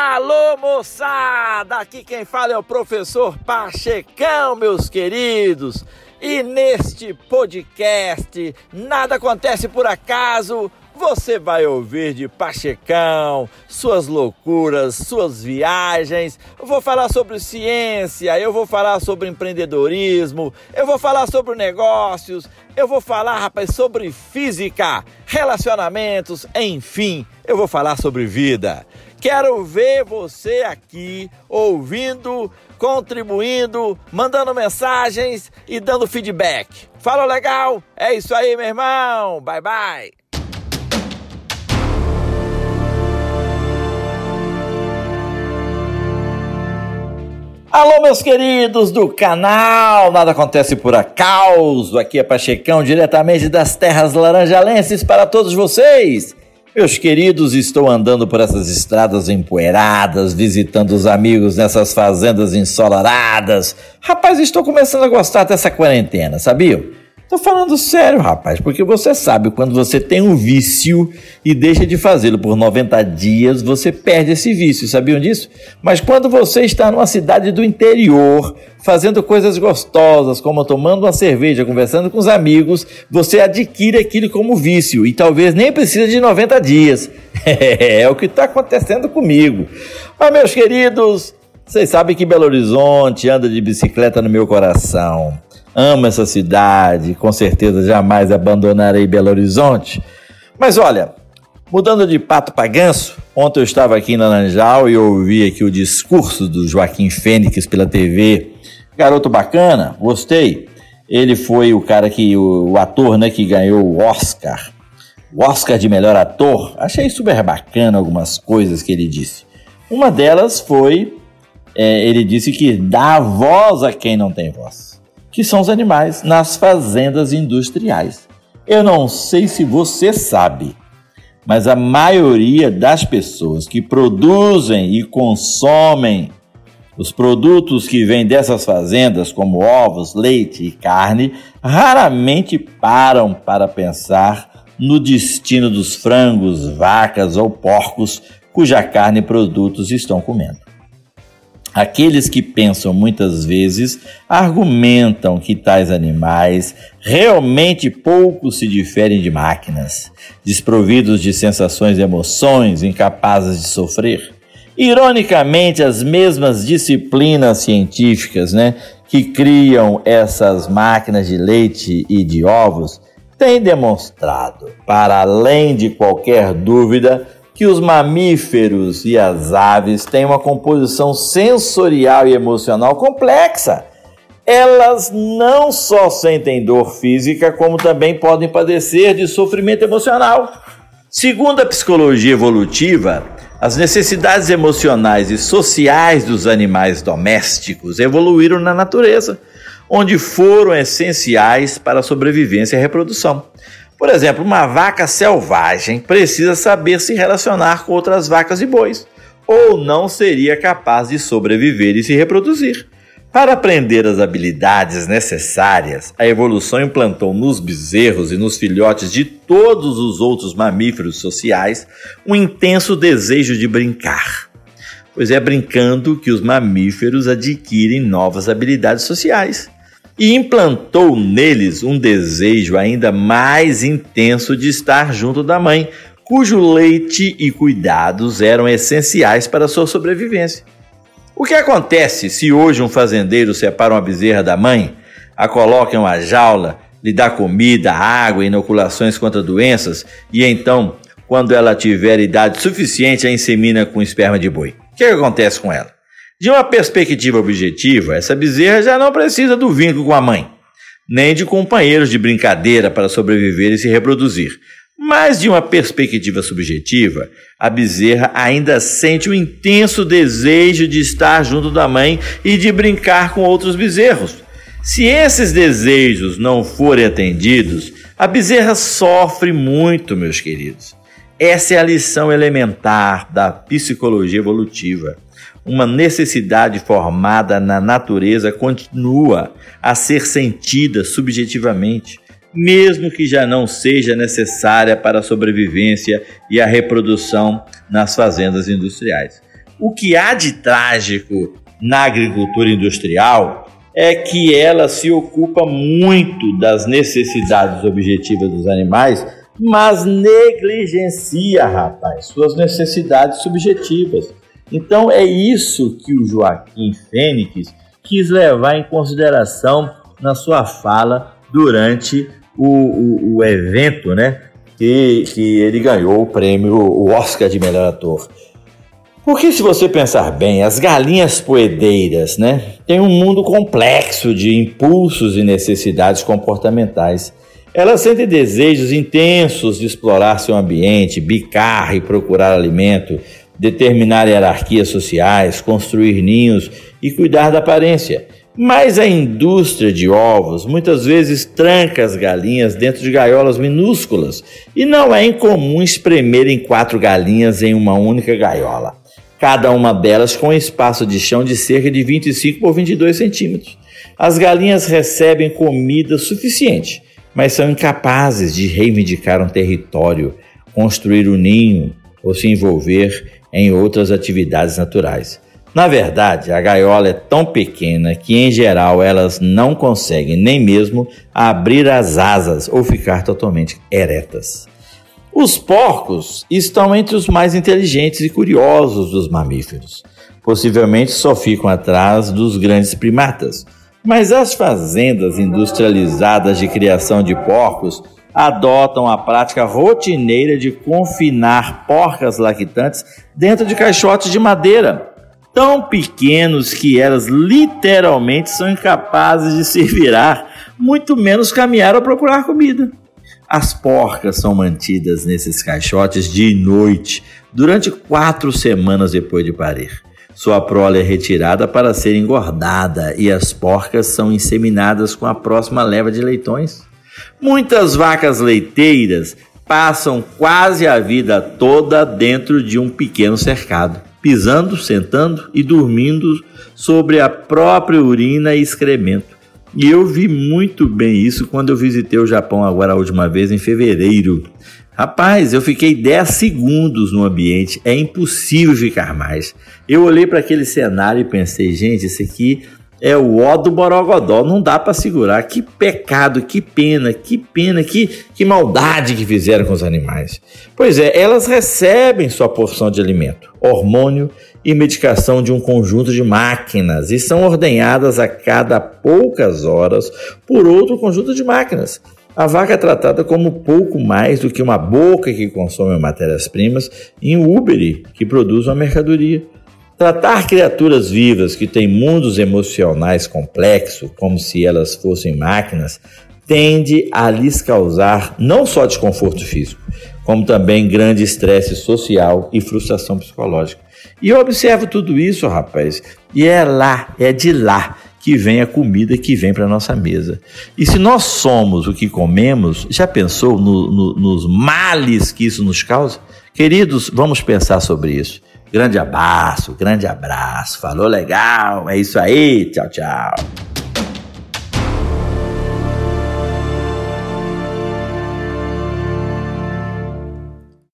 Alô, moçada! Aqui quem fala é o professor Pachecão, meus queridos. E neste podcast, nada acontece por acaso. Você vai ouvir de Pachecão, suas loucuras, suas viagens. Eu vou falar sobre ciência, eu vou falar sobre empreendedorismo, eu vou falar sobre negócios, eu vou falar, rapaz, sobre física, relacionamentos, enfim, eu vou falar sobre vida. Quero ver você aqui ouvindo, contribuindo, mandando mensagens e dando feedback. Fala legal? É isso aí, meu irmão. Bye bye. Alô, meus queridos do canal Nada Acontece por Acaso. Aqui é Pachecão, diretamente das terras laranjalenses para todos vocês. Meus queridos, estou andando por essas estradas empoeiradas, visitando os amigos nessas fazendas ensolaradas. Rapaz, estou começando a gostar dessa quarentena, sabia? Tô falando sério, rapaz, porque você sabe, quando você tem um vício e deixa de fazê-lo por 90 dias, você perde esse vício, sabiam disso? Mas quando você está numa cidade do interior, fazendo coisas gostosas, como tomando uma cerveja, conversando com os amigos, você adquire aquilo como vício e talvez nem precisa de 90 dias. é o que está acontecendo comigo. Mas, meus queridos, vocês sabem que Belo Horizonte anda de bicicleta no meu coração amo essa cidade, com certeza jamais abandonarei Belo Horizonte. Mas olha, mudando de pato para ganso, ontem eu estava aqui em Laranjal e ouvi aqui o discurso do Joaquim Fênix pela TV. Garoto bacana, gostei. Ele foi o cara que, o, o ator, né, que ganhou o Oscar. O Oscar de melhor ator. Achei super bacana algumas coisas que ele disse. Uma delas foi, é, ele disse que dá voz a quem não tem voz que são os animais nas fazendas industriais. Eu não sei se você sabe, mas a maioria das pessoas que produzem e consomem os produtos que vêm dessas fazendas, como ovos, leite e carne, raramente param para pensar no destino dos frangos, vacas ou porcos cuja carne e produtos estão comendo. Aqueles que pensam muitas vezes argumentam que tais animais realmente pouco se diferem de máquinas, desprovidos de sensações e emoções, incapazes de sofrer. Ironicamente, as mesmas disciplinas científicas né, que criam essas máquinas de leite e de ovos têm demonstrado, para além de qualquer dúvida, que os mamíferos e as aves têm uma composição sensorial e emocional complexa. Elas não só sentem dor física, como também podem padecer de sofrimento emocional. Segundo a psicologia evolutiva, as necessidades emocionais e sociais dos animais domésticos evoluíram na natureza, onde foram essenciais para a sobrevivência e a reprodução. Por exemplo, uma vaca selvagem precisa saber se relacionar com outras vacas e bois, ou não seria capaz de sobreviver e se reproduzir. Para aprender as habilidades necessárias, a evolução implantou nos bezerros e nos filhotes de todos os outros mamíferos sociais um intenso desejo de brincar. Pois é brincando que os mamíferos adquirem novas habilidades sociais e implantou neles um desejo ainda mais intenso de estar junto da mãe, cujo leite e cuidados eram essenciais para sua sobrevivência. O que acontece se hoje um fazendeiro separa uma bezerra da mãe, a coloca em uma jaula, lhe dá comida, água, inoculações contra doenças e então, quando ela tiver idade suficiente, a insemina com esperma de boi? O que acontece com ela? De uma perspectiva objetiva, essa bezerra já não precisa do vínculo com a mãe, nem de companheiros de brincadeira para sobreviver e se reproduzir. Mas de uma perspectiva subjetiva, a bezerra ainda sente um intenso desejo de estar junto da mãe e de brincar com outros bezerros. Se esses desejos não forem atendidos, a bezerra sofre muito, meus queridos. Essa é a lição elementar da psicologia evolutiva uma necessidade formada na natureza continua a ser sentida subjetivamente, mesmo que já não seja necessária para a sobrevivência e a reprodução nas fazendas industriais. O que há de trágico na agricultura industrial é que ela se ocupa muito das necessidades objetivas dos animais, mas negligencia, rapaz, suas necessidades subjetivas. Então é isso que o Joaquim Fênix quis levar em consideração na sua fala durante o, o, o evento, né? Que, que ele ganhou o prêmio, o Oscar de melhor ator. Porque se você pensar bem, as galinhas poedeiras, né, têm um mundo complexo de impulsos e necessidades comportamentais. Elas sentem desejos intensos de explorar seu ambiente, bicar e procurar alimento, determinar hierarquias sociais, construir ninhos e cuidar da aparência. Mas a indústria de ovos muitas vezes tranca as galinhas dentro de gaiolas minúsculas e não é incomum espremerem quatro galinhas em uma única gaiola cada uma delas com espaço de chão de cerca de 25 por 22 centímetros. As galinhas recebem comida suficiente, mas são incapazes de reivindicar um território, construir um ninho ou se envolver em outras atividades naturais. Na verdade, a gaiola é tão pequena que, em geral, elas não conseguem nem mesmo abrir as asas ou ficar totalmente eretas. Os porcos estão entre os mais inteligentes e curiosos dos mamíferos. Possivelmente só ficam atrás dos grandes primatas. Mas as fazendas industrializadas de criação de porcos adotam a prática rotineira de confinar porcas lactantes dentro de caixotes de madeira, tão pequenos que elas literalmente são incapazes de se virar, muito menos caminhar ou procurar comida. As porcas são mantidas nesses caixotes de noite durante quatro semanas depois de parir. Sua prole é retirada para ser engordada e as porcas são inseminadas com a próxima leva de leitões. Muitas vacas leiteiras passam quase a vida toda dentro de um pequeno cercado, pisando, sentando e dormindo sobre a própria urina e excremento. E eu vi muito bem isso quando eu visitei o Japão agora a última vez em fevereiro. Rapaz, eu fiquei 10 segundos no ambiente, é impossível ficar mais. Eu olhei para aquele cenário e pensei, gente, isso aqui é o ó do Borogodó, não dá para segurar. Que pecado, que pena, que pena, que, que maldade que fizeram com os animais. Pois é, elas recebem sua porção de alimento, hormônio e medicação de um conjunto de máquinas e são ordenhadas a cada poucas horas por outro conjunto de máquinas. A vaca é tratada como pouco mais do que uma boca que consome matérias-primas e um Uber que produz uma mercadoria. Tratar criaturas vivas que têm mundos emocionais complexos, como se elas fossem máquinas, tende a lhes causar não só desconforto físico, como também grande estresse social e frustração psicológica. E eu observo tudo isso, rapaz, e é lá, é de lá que vem a comida que vem para nossa mesa. E se nós somos o que comemos, já pensou no, no, nos males que isso nos causa? Queridos, vamos pensar sobre isso. Grande abraço, grande abraço. Falou legal. É isso aí. Tchau, tchau.